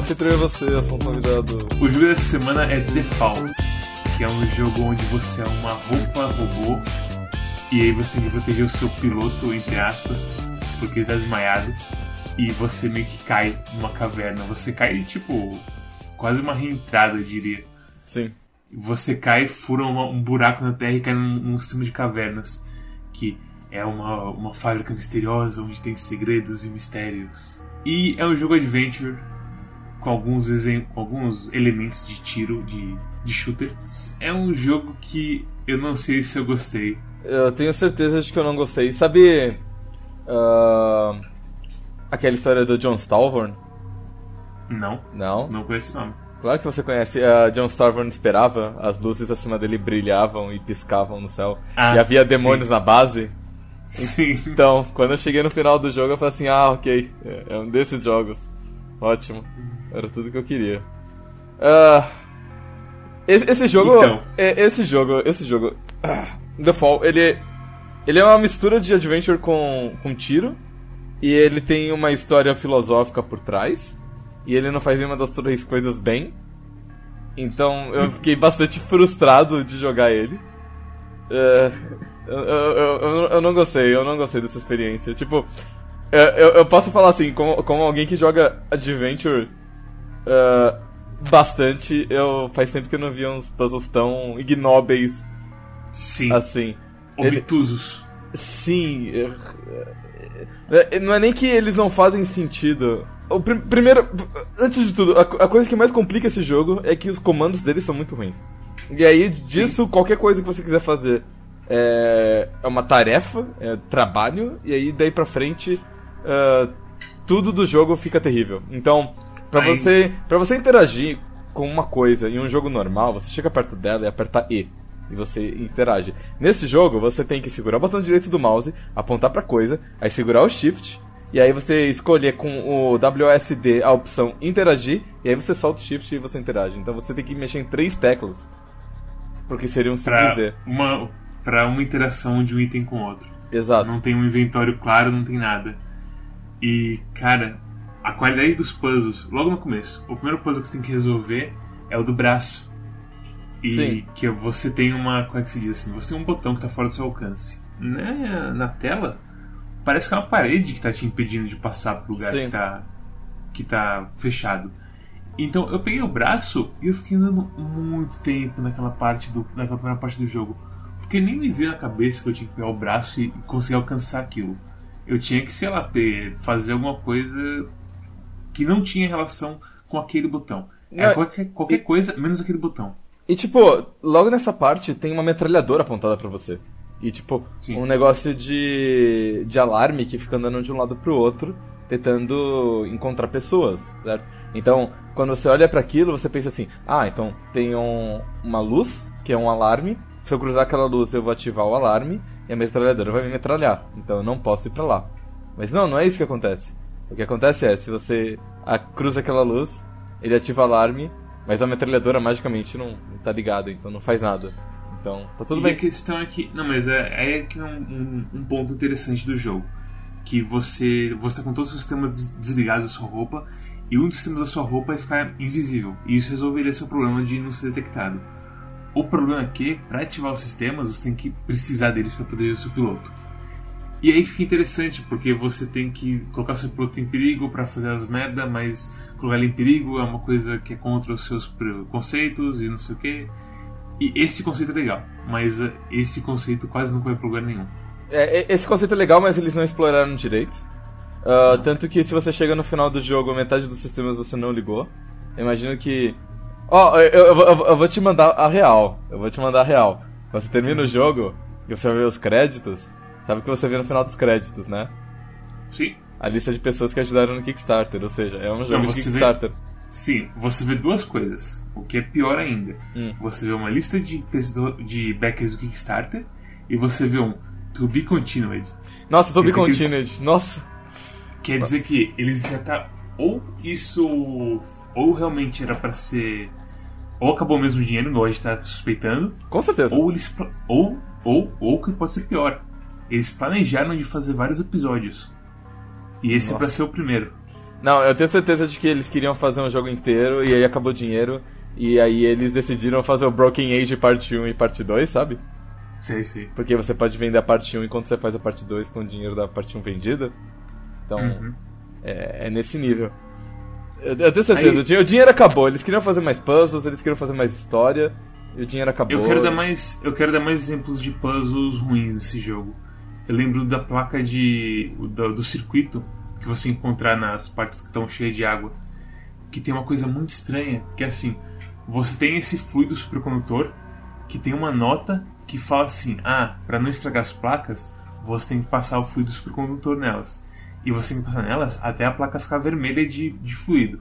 anfitrião é você, eu sou um convidado. O jogo dessa semana é The Fall, que é um jogo onde você é uma roupa robô e aí você tem que proteger o seu piloto, entre aspas, porque ele tá desmaiado e você meio que cai numa caverna. Você cai, tipo, quase uma reentrada, eu diria. Sim. Você cai, fura uma, um buraco na terra e cai num, num sistema de cavernas. Que é uma, uma fábrica misteriosa onde tem segredos e mistérios. E é um jogo adventure com alguns, alguns elementos de tiro, de, de shooter. É um jogo que eu não sei se eu gostei. Eu tenho certeza de que eu não gostei. Sabe. Uh, aquela história do John Stalvorn? Não. Não? Não conheço esse nome. Claro que você conhece. Uh, John Starborn esperava, as luzes acima dele brilhavam e piscavam no céu. Ah, e havia demônios sim. na base. Sim. Então, quando eu cheguei no final do jogo, eu falei assim: ah, ok, é é um desses jogos. Ótimo. Era tudo que eu queria. Ah, esse, esse jogo. Então. é- Esse jogo. Esse jogo. ah, The Fall, ele. Ele é uma mistura de adventure com, com tiro. E ele tem uma história filosófica por trás. E ele não faz nenhuma das três coisas bem. Então eu fiquei bastante frustrado de jogar ele. É, eu, eu, eu, eu não gostei, eu não gostei dessa experiência. Tipo, é, eu, eu posso falar assim, como, como alguém que joga Adventure é, bastante, eu faz tempo que eu não via uns puzzles tão ignóbeis Sim. assim. Ele- Obtusos. Sim. é- é- Não é nem que eles não fazem sentido. O prim- primeiro, antes de tudo, a, a coisa que mais complica esse jogo é que os comandos deles são muito ruins. E aí, disso, qualquer coisa que você quiser fazer é, é uma tarefa, é trabalho, e aí daí pra frente é, tudo do jogo fica terrível. Então, pra Aí- você, pra você interagir com uma coisa em um jogo normal, você chega perto dela e aperta E. E você interage. Nesse jogo, você tem que segurar o botão direito do mouse, apontar pra coisa, aí segurar o Shift, e aí você escolher com o WSD a opção interagir, e aí você solta o Shift e você interage. Então você tem que mexer em três teclas. Porque seria um simples Pra uma, pra uma interação de um item com outro. Exato. Não tem um inventório claro, não tem nada. E, cara, a qualidade dos puzzles, logo no começo, o primeiro puzzle que você tem que resolver é o do braço. E Sim. que você tem uma. Como é que se diz assim? Você tem um botão que tá fora do seu alcance. Na, na tela, parece que é uma parede que tá te impedindo de passar pro lugar Sim. que tá, que tá fechado. Então eu peguei o braço e eu fiquei andando muito tempo naquela parte do, naquela primeira parte do jogo. Porque nem me veio na cabeça que eu tinha que pegar o braço e conseguir alcançar aquilo. Eu tinha que, sei lá, fazer alguma coisa que não tinha relação com aquele botão. Era Não, qualquer, qualquer coisa menos aquele botão. E tipo, logo nessa parte tem uma metralhadora apontada pra você. E tipo, Sim. um negócio de, de alarme que fica andando de um lado pro outro, tentando encontrar pessoas, certo? Então, quando você olha pra aquilo, você pensa assim: ah, então tem um, uma luz, que é um alarme. Se eu cruzar aquela luz, eu vou ativar o alarme e a metralhadora vai me metralhar. Então eu não posso ir pra lá. Mas não, não é isso que acontece. O que acontece é, se você a- cruza aquela luz, ele ativa o alarme, mas a metralhadora magicamente não, não tá ligada, então não faz nada. Então, tá tudo e bem. a questão é que. Não, mas é, é que é um, um- um ponto interessante do jogo. Que você. Você tá com todos os sistemas des- desligados da sua roupa. E um dos sistemas da sua roupa é ficar invisível. E isso resolveria seu problema de não ser detectado. O problema é que, para ativar os sistemas, você tem que precisar deles para proteger o seu piloto. E aí fica interessante, porque você tem que colocar seu piloto em perigo para fazer as merda, mas colocar ele em perigo é uma coisa que é contra os seus conceitos e não sei o que. E esse conceito é legal, mas eh, esse conceito quase não vai pra lugar nenhum. É, esse conceito é legal, mas eles não exploraram direito. Ah, tanto que se você chega no final do jogo, metade dos sistemas você não ligou. Eu imagino que. Ó, eu, eu, eu vou- eu vou te mandar a real. Eu vou te mandar a real. Quando você termina o jogo e você vai ver os créditos, sabe o que você vê no final dos créditos, né? Sim, A lista de pessoas que ajudaram no Kickstarter, ou seja, é um jogo de você vê- Kickstarter. sim, você vê duas coisas, o que é pior ainda. Hum. Você vê uma lista de, de backers do Kickstarter e você vê um To Be Continued. Nossa, To Be que eles- Continued. Nossa. Quer dizer que eles já tá. Ou isso. Ou realmente era pra ser. Ou acabou mesmo o dinheiro, igual a gente tá suspeitando. Com certeza. Ou eles. Ou, ou, ou que pode ser pior. Eles planejaram de fazer vários episódios. E esse é pra ser o primeiro. Não, eu tenho certeza de que eles queriam fazer um jogo inteiro e aí acabou o dinheiro. E aí eles decidiram fazer o Broken Age parte 1 e parte 2, sabe? Sei, sei. Porque você pode vender a parte 1 enquanto você faz a parte 2 com o dinheiro da parte 1 vendida. Então, Uhum. é, é nesse nível. Eu, eu tenho certeza, Aí- o, dinheiro, o dinheiro acabou. Eles queriam fazer mais puzzles, eles queriam fazer mais história. E o dinheiro acabou. Eu quero dar mais, eu quero dar mais exemplos de puzzles ruins nesse jogo. Eu lembro da placa de do, do circuito que você encontrar nas partes que estão cheias de água, que tem uma coisa muito estranha, que é assim, você tem esse fluido supercondutor que tem uma nota que fala assim: "Ah, para não estragar as placas, você tem que passar o fluido supercondutor nelas". E você tem que passar nelas até a placa ficar vermelha de, de fluido,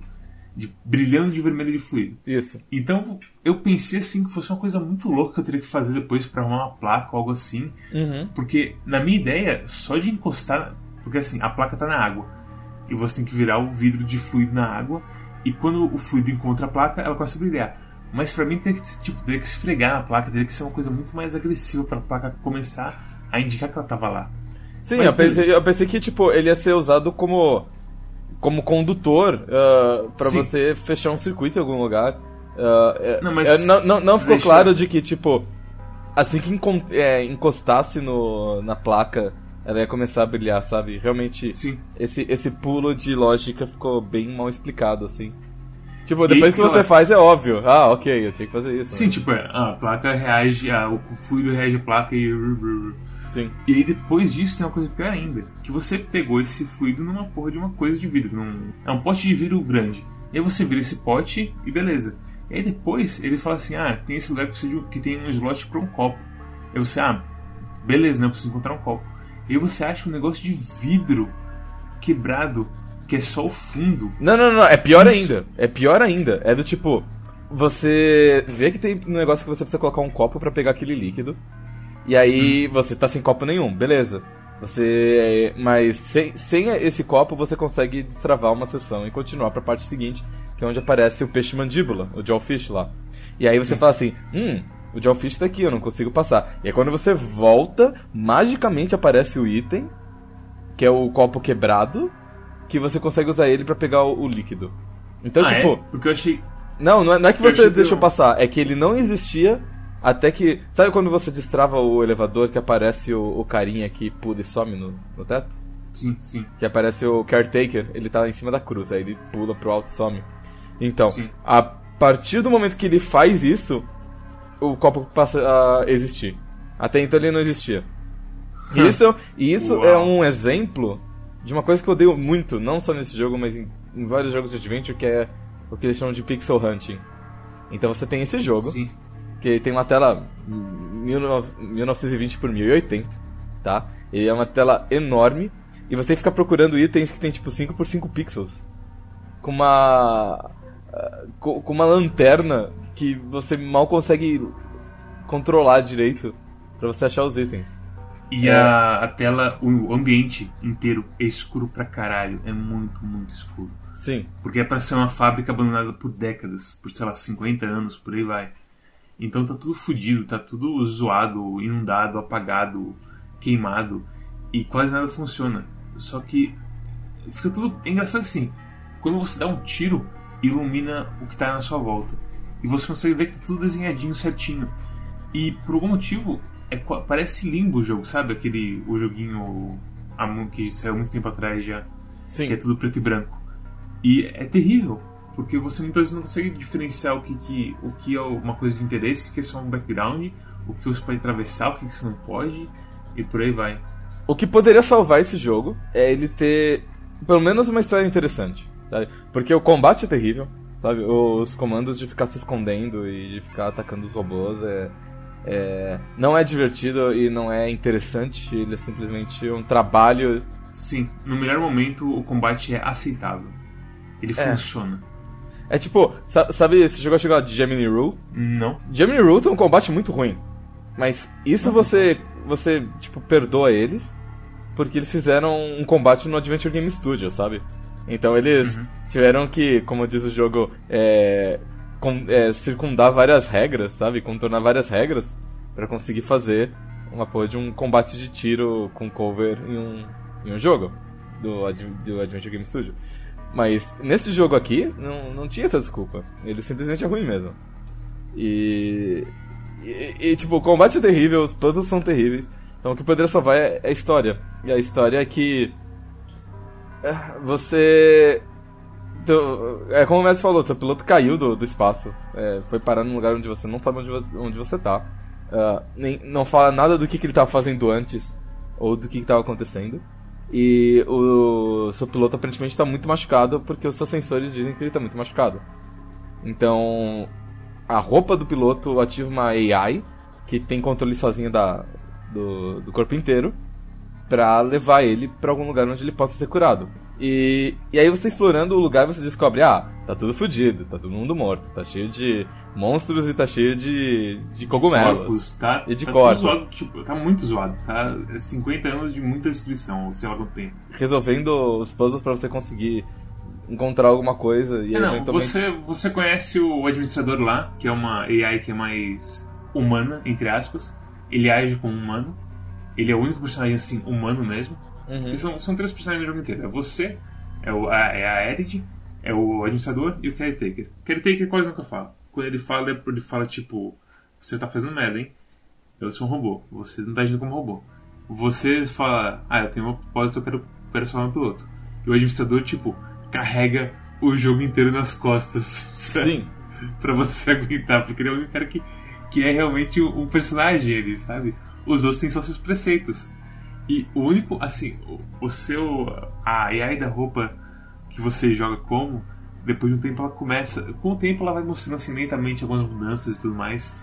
de brilhando de vermelho de fluido. Isso. Então eu pensei assim que fosse uma coisa muito louca que eu teria que fazer depois pra arrumar uma placa ou algo assim. Uhum. Porque na minha ideia, só de encostar. Porque assim, a placa tá na água. E você tem que virar o vidro de fluido na água. E quando o fluido encontra a placa, ela começa a brilhar. Mas pra mim teria que, tipo, teria que esfregar na placa, teria que ser uma coisa muito mais agressiva pra placa começar a indicar que ela tava lá. Sim, Mas eu pensei, eu pensei que tipo, ele ia ser usado como, como condutor uh, para Sim. você fechar um circuito em algum lugar. Ah, é- Não, mas é, não, não, não ficou deixa- claro de que, tipo, assim que é, encostasse no, na placa, ela ia começar a brilhar, sabe? Realmente, Sim. esse, esse pulo de lógica ficou bem mal explicado, assim. Tipo, E depois que que você eu- faz é óbvio. Ah, ok, eu tinha que fazer isso. Sim, né? tipo, é, a placa reage, a, o fluido reage à placa e. Sim. E aí depois disso tem uma coisa pior ainda. Que você pegou esse fluido numa porra de uma coisa de vidro. Num... É um pote de vidro grande. E aí você vira esse pote e beleza. E aí depois ele fala assim, ah, tem esse lugar que, precisa de... que tem um slot pra um copo. Aí você, ah, beleza, né? Eu preciso encontrar um copo. E aí você acha um negócio de vidro quebrado, que é só o fundo. Não, não, não, é pior Isso. ainda. É pior ainda. É do tipo, você vê que tem um negócio que você precisa colocar um copo pra pegar aquele líquido. E aí você tá sem copo nenhum, beleza. Você. Mas sem, sem esse copo você consegue destravar uma sessão e continuar pra parte seguinte, que é onde aparece o peixe mandíbula, o Jawfish lá. E aí você fala assim, hum, o Jawfish tá aqui, eu não consigo passar. E aí quando você volta, magicamente aparece o item, que é o copo quebrado, que você consegue usar ele pra pegar o, o líquido. Então, ah, tipo, é? Porque eu achei. não, não é, não é que você que deixou não. passar, é que ele não existia até que. Sabe quando você destrava o elevador que aparece o, o carinha que pula e some no, no teto? Sim, sim. Que aparece o caretaker, ele tá em cima da cruz, aí ele pula pro alto e some. Então, Sim. a partir do momento que ele faz isso, o copo passa a existir. Até então ele não existia. E isso, isso Uau. é um exemplo de uma coisa que eu odeio muito, não só nesse jogo, mas em, em vários jogos de adventure, que é o que eles chamam de pixel hunting. Então você tem esse jogo, Sim. Que tem uma tela 19- 1920 por 1080, tá? E é uma tela enorme e você fica procurando itens que tem tipo 5 por 5 pixels. Com uma ah, com uma lanterna que você mal consegue controlar direito pra você achar os itens. E É. a, a tela, o ambiente inteiro é escuro pra caralho. É muito, muito escuro. Sim. Porque é pra ser uma fábrica abandonada por décadas, por sei lá, 50 anos, por aí vai. Então tá tudo fodido, tá tudo zoado, inundado, apagado, queimado. E quase nada funciona. Só que fica tudo. É engraçado assim. Quando você dá um tiro, ilumina o que tá na sua volta. E você consegue ver que tá tudo desenhadinho certinho. E por algum motivo, é, parece limbo o jogo, sabe? Aquele. O joguinho que saiu muito tempo atrás já Sim. que é tudo preto e branco. E é terrível, porque você muitas vezes não consegue diferenciar o que, que, o que é uma coisa de interesse, o que é só um background, o que você pode atravessar, o que você não pode, e por aí vai. O que poderia salvar esse jogo é ele ter pelo menos uma história interessante, sabe? Porque o combate é terrível, sabe? Os comandos de ficar se escondendo e de ficar atacando os robôs é, é- não é divertido e não é interessante, ele é simplesmente um trabalho. Sim, no melhor momento o combate é aceitável. Ele É. funciona. É tipo, sa- sabe, você chegou a jogar Gemini Rule? Não. Gemini Rule tem um combate muito ruim. Mas isso você, você, tipo, perdoa eles, porque eles fizeram um combate no Adventure Game Studio, sabe? Então eles Uhum. tiveram que, como diz o jogo, é, com- é, circundar várias regras, sabe? Contornar várias regras pra conseguir fazer uma porra de um combate de tiro com cover em um, em um jogo do, do Adventure Game Studio. Mas nesse jogo aqui, não, não tinha essa desculpa. Ele simplesmente é ruim mesmo. E, e, e, tipo, o combate é terrível, os puzzles são terríveis. Então o que poderia salvar é, é a história. E a história é que. É, você. É como o Messi falou, seu piloto caiu do, do espaço. É, foi parar num lugar onde você não sabe onde você, onde você tá. Uh, nem, não fala nada do que, que ele estava fazendo antes ou do que estava acontecendo. E o seu piloto aparentemente está muito machucado porque os seus sensores dizem que ele está muito machucado. Então, a roupa do piloto ativa uma AI que tem controle sozinho da, do, do corpo inteiro para levar ele para algum lugar onde ele possa ser curado. E, e aí você explorando o lugar você descobre, ah, tá tudo fodido, tá todo mundo morto, tá cheio de monstros e tá cheio de, de cogumelos. Corpos, tá, e de tá corpos. Zoado, tipo, tá muito zoado, tá 50 anos de muita descrição, sei lá quanto tempo. Resolvendo os puzzles para você conseguir encontrar alguma coisa e é, não, eventualmente... você, você conhece o administrador lá, que é uma AI que é mais humana, entre aspas. Ele age como um humano. Ele é o único personagem assim, humano mesmo. Uhum. São, são três personagens no jogo inteiro. É você, é, o, a, é a Erid, é o administrador e o Caretaker. Caretaker quase nunca fala. Quando ele fala, ele fala tipo: Você tá fazendo merda, hein? Eu sou um robô. Você não tá agindo como robô. Você fala: Ah, eu tenho um propósito, eu quero, quero salvar um piloto. E o administrador, tipo, carrega o jogo inteiro nas costas. Sim. pra você aguentar, porque ele é o único cara que, que é realmente um personagem ali, sabe? Os outros têm só seus preceitos. E o único, assim, o, o seu. A AI da roupa que você joga como, depois de um tempo ela começa. Com o tempo ela vai mostrando assim lentamente algumas mudanças e tudo mais.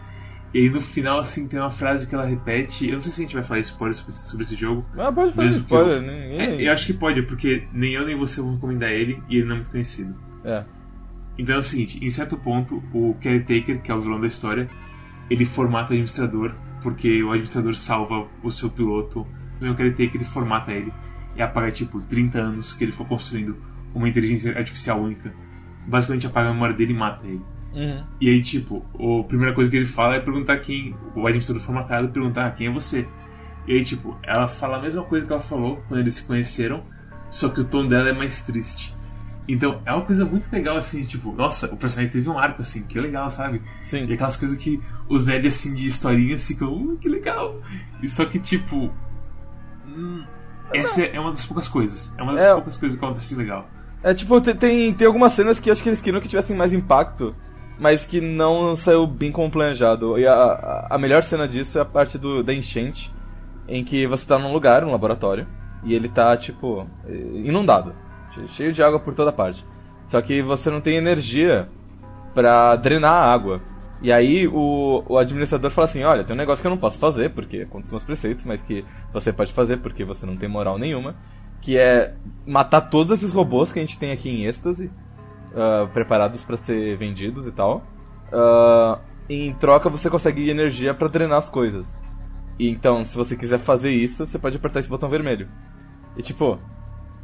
E aí no final, assim, tem uma frase que ela repete. Eu não sei se a gente vai falar spoiler sobre, sobre esse jogo. Ah, pode falar spoiler, eu- ninguém... É, eu acho que pode, porque nem eu nem você vão recomendar ele e ele não é muito conhecido. É. Então é o seguinte, em certo ponto, o Caretaker, que é o vilão da história, ele formata o administrador, porque o administrador salva o seu piloto. E o Caretaker ele formata ele e apaga tipo 30 anos que ele ficou construindo uma inteligência artificial única. Basicamente apaga a memória dele e mata ele. Uhum. E aí, tipo, a primeira coisa que ele fala é perguntar quem. O administrador formatado perguntar "Ah, quem é você. E aí, tipo, ela fala a mesma coisa que ela falou quando eles se conheceram, só que o tom dela é mais triste. Então, é uma coisa muito legal, assim, tipo, nossa, o personagem teve um arco, assim, que legal, sabe? E Sim. aquelas coisas que os nerds, assim, de historinhas ficam, uh, que legal. E só que, tipo. hum, essa é uma das poucas coisas. É uma das É. poucas coisas que acontece de legal. É tipo, te- tem, tem algumas cenas que eu acho que eles queriam que tivessem mais impacto, mas que não saiu bem como planejado. E a, a, melhor cena disso é a parte do, da enchente, em que você tá num lugar, um laboratório, e ele tá, tipo, eh, inundado, cheio de água por toda parte. Só que você não tem energia pra drenar a água. E aí o, o administrador fala assim, olha, tem um negócio que eu não posso fazer, porque contra os meus preceitos, mas que você pode fazer porque você não tem moral nenhuma, que é matar todos esses robôs que a gente tem aqui em êxtase, ah, preparados pra ser vendidos e tal. Ah, e em troca você consegue energia pra drenar as coisas. E então, se você quiser fazer isso, você pode apertar esse botão vermelho. E tipo,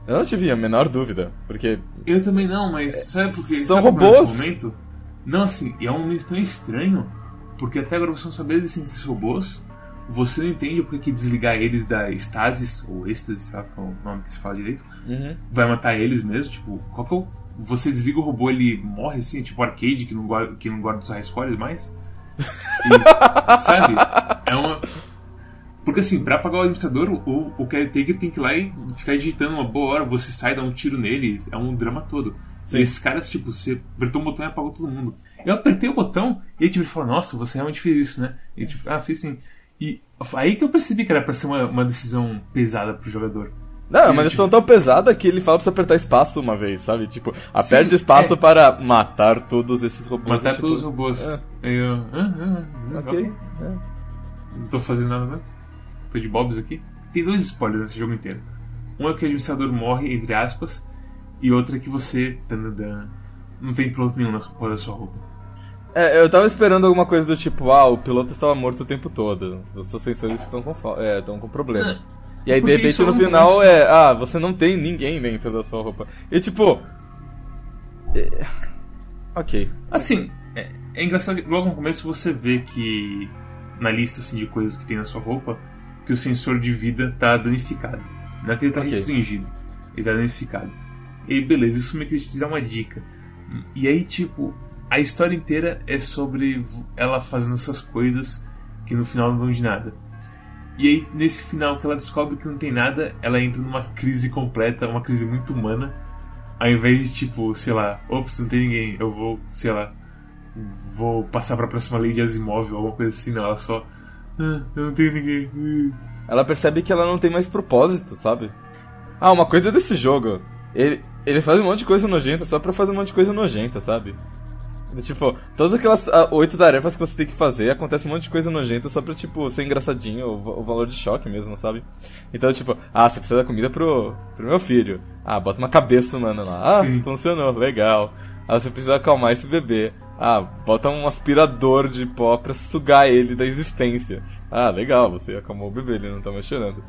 eu não tive a menor dúvida, porque Eu também não, mas sabe por quê? São sabe é robôs. esse momento? Não, assim, é um momento tão estranho, porque até agora você não sabe a existência desses robôs, você não entende por que desligar eles da estasis, ou êxtase, sabe qual é o nome que se fala direito, Uhum. vai matar eles mesmo, tipo, qual que é o... Você desliga o robô, ele morre assim, é tipo arcade, que não guarda, que não guarda os high scores mais. E, sabe? É uma... Porque assim, pra apagar o administrador, o, o caretaker tem que ir lá e ficar digitando uma boa hora, você sai, dá um tiro neles, é um drama todo. Sim. E esses caras, tipo, você apertou um botão e apagou todo mundo. Eu apertei o botão e ele tipo, falou, nossa, você realmente fez isso, né? E tipo, ah, fiz sim. E aí que eu percebi que era pra ser uma, uma decisão pesada pro jogador. Não, é uma decisão tipo- tão pesada que ele fala pra você apertar espaço uma vez, sabe? Tipo, aperte Sim, espaço é. para matar todos esses robôs. Matar tipo, todos os robôs. Aí eu, ah, ah, Ok. é. Não tô fazendo nada, né? Tô de bobs aqui. Tem dois spoilers nesse jogo inteiro. Um é que o administrador morre, entre aspas, e outro é que você tanadã, não tem piloto nenhum na sua, porra da sua roupa. É, eu tava esperando alguma coisa do tipo, ah, o piloto estava morto o tempo todo. Os seus sensores estão com, é, estão com problema. E aí, de repente, no é um final é, ah, você não tem ninguém dentro da sua roupa. E tipo. é, Ok. Assim, é, é engraçado que logo no começo você vê que na lista assim, de coisas que tem na sua roupa que o sensor de vida tá danificado. Não é que ele tá Ok. restringido, ele tá danificado. E beleza, isso meio que te dá uma dica. E aí, tipo, a história inteira é sobre ela fazendo essas coisas que no final não dão de nada. E aí, nesse final que ela descobre que não tem nada, ela entra numa crise completa, uma crise muito humana. Ao invés de, tipo, sei lá, ops, não tem ninguém, eu vou, sei lá, vou passar pra próxima lei de Asimov ou alguma coisa assim, não. Ela só, ah, eu não tenho ninguém. uh." Ela percebe que ela não tem mais propósito, sabe? Ah, uma coisa desse jogo. Ele, ele faz um monte de coisa nojenta só pra fazer um monte de coisa nojenta, sabe? Tipo, todas aquelas ah, oito tarefas que você tem que fazer, acontece um monte de coisa nojenta só pra, tipo, ser engraçadinho, o, o valor de choque mesmo, sabe? Então, tipo, ah, você precisa dar comida pro, pro meu filho. Ah, bota uma cabeça humana lá. Ah, Sim. funcionou, legal. Ah, você precisa acalmar esse bebê. Ah, bota um aspirador de pó pra sugar ele da existência. Ah, legal, você acalmou o bebê, ele não tá mais chorando.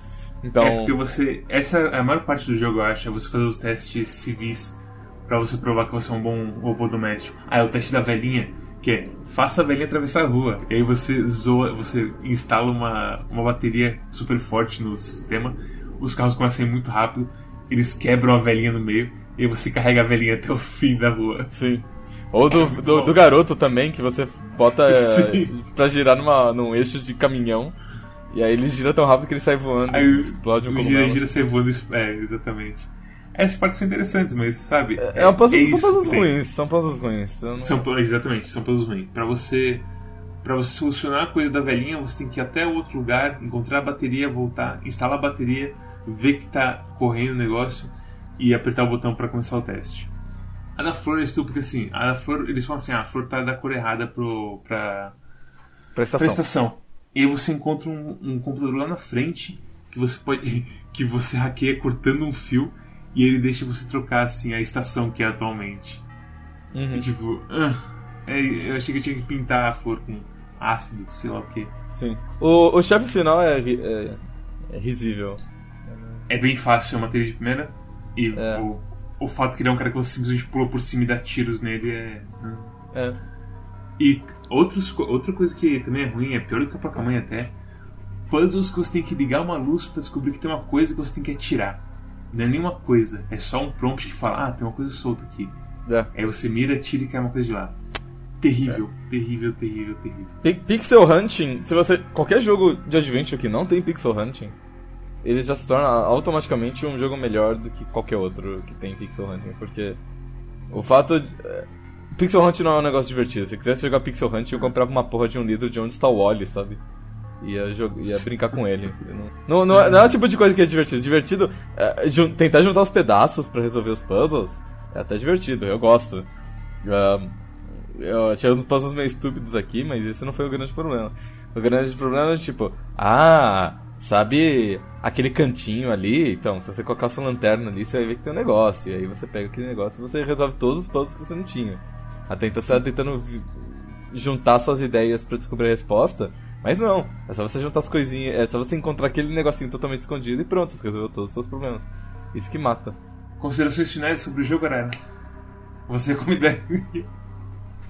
Então, É porque você. Essa é a maior parte do jogo, eu acho, é você fazer os testes civis pra você provar que você é um bom robô doméstico. Ah, é o teste da velhinha, que é faça a velhinha atravessar a rua. E aí você zoa, você instala uma, uma bateria super forte no sistema, os carros começam a ir muito rápido, eles quebram a velhinha no meio, e aí você carrega a velhinha até o fim da rua. sim. Ou do, do, do garoto também, que você bota é, Sim. pra girar numa, num eixo de caminhão. E aí ele gira tão rápido que ele sai voando Aí e explode um cogumelo. gira-gira você voando. É, exatamente. Essas partes são interessantes, mas sabe? É, uma puzzle, isso são puzzles ruins, são puzzles ruins. Não- São, exatamente, são puzzles ruins. Pra você, pra você solucionar a coisa da velhinha, você tem que ir até outro lugar, encontrar a bateria, voltar, instalar a bateria, ver que tá correndo o negócio e apertar o botão pra começar o teste. A da flor é estúpida, porque assim, a da flor, eles falam assim, ah, a flor tá da cor errada pro, pra, Prestação. pra estação. E aí você encontra um, um computador lá na frente que você pode. que você hackeia cortando um fio e ele deixa você trocar assim a estação que é atualmente. Uhum, E tipo, ah, é, eu achei que eu tinha que pintar a flor com ácido, sei lá o que. sim. O, o chefe final é, é, é risível. É bem fácil, é matéria de primeira. E É. o, o fato que ele é um cara que você simplesmente pula por cima e dá tiros nele é. ah. É. E outros, outra coisa que também é ruim, é pior do que a placa mãe até. Puzzles que você tem que ligar uma luz pra descobrir que tem uma coisa que você tem que atirar. Não é nenhuma coisa, é só um prompt que fala, ah, tem uma coisa solta aqui. É. Aí você mira, tira e cai uma coisa de lá. Terrível, terrível, terrível, terrível. Pi- Pixel Hunting, se você. Qualquer jogo de adventure que não tem Pixel Hunting, ele já se torna automaticamente um jogo melhor do que qualquer outro que tem Pixel Hunting, porque o fato de. é, Pixel Hunting não é um negócio divertido. Se quisesse jogar Pixel Hunting, eu comprava uma porra de um livro de onde está o Wally, sabe? Ia, jog- ia brincar com ele. Não, não, não, é, não é o tipo de coisa que é divertido. Divertido é jun- tentar juntar os pedaços pra resolver os puzzles. É até divertido, eu gosto. Ahn, eu tinha uns puzzles meio estúpidos aqui, mas esse não foi o grande problema. O grande problema é tipo, ah, sabe aquele cantinho ali? Então, se você colocar sua lanterna ali, você vai ver que tem um negócio. E aí você pega aquele negócio e você resolve todos os puzzles que você não tinha. Até então você tá tentando juntar suas ideias pra descobrir a resposta, mas não. É só você juntar as coisinhas, é só você encontrar aquele negocinho totalmente escondido e pronto, você resolveu todos os seus problemas. Isso que mata. Considerações finais sobre o jogo, Arana? Você como ideia.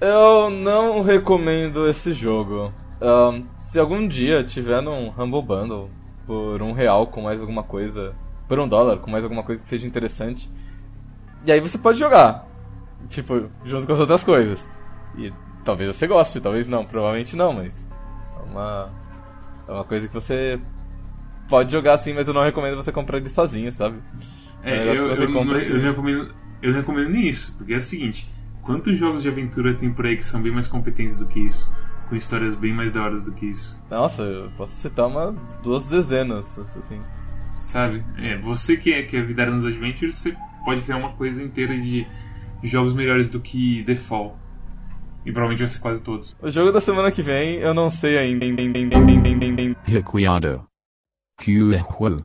Eu não recomendo esse jogo. Ahn, se algum dia tiver num Humble Bundle por um real com mais alguma coisa, por um dólar com mais alguma coisa que seja interessante, e aí você pode jogar, tipo, junto com as outras coisas. E talvez você goste, talvez não, provavelmente não, mas é uma, é uma coisa que você pode jogar assim, mas eu não recomendo você comprar ele sozinho, sabe? É um É, negócio eu, eu, não, compra eu, assim. não recomendo, eu não recomendo nem isso, porque é o seguinte: quantos jogos de aventura tem por aí que são bem mais competentes do que isso? Com histórias bem mais da horas do que isso? Nossa, eu posso citar umas duas dezenas, assim. Sabe? É, você que é, que é vidar nos Adventures, você pode criar uma coisa inteira de jogos melhores do que The Fall. E provavelmente vai ser quase todos. O jogo da semana que vem eu não sei ainda. Requiado. Cuehuel.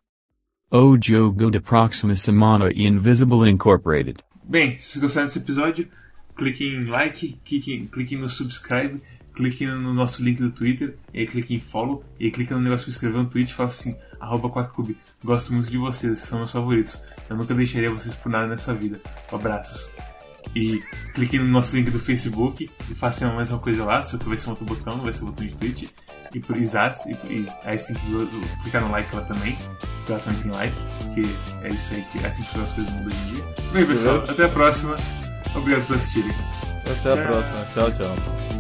O jogo de próxima semana Invisible Incorporated. Bem, se vocês gostaram desse episódio, cliquem em like, cliquem, cliquem no subscribe, cliquem no nosso link do Twitter, e aí cliquem em follow, e aí cliquem no negócio que escreveu no tweet e fala assim, arroba Quackcube. Gosto muito de vocês, vocês são meus favoritos. Eu nunca deixaria vocês por nada nessa vida. Abraços. E cliquem no nosso link do Facebook e façam a mesma coisa lá, só que vai ser um outro botão, não vai ser o botão de tweet. e por Isas. E, e aí você tem que clicar no like lá também, porque ela também tem like, que é isso aí, que é assim que as coisas mudam hoje em dia. Bem, pessoal, até a próxima. Obrigado por assistirem. Até a próxima. Tchau, tchau.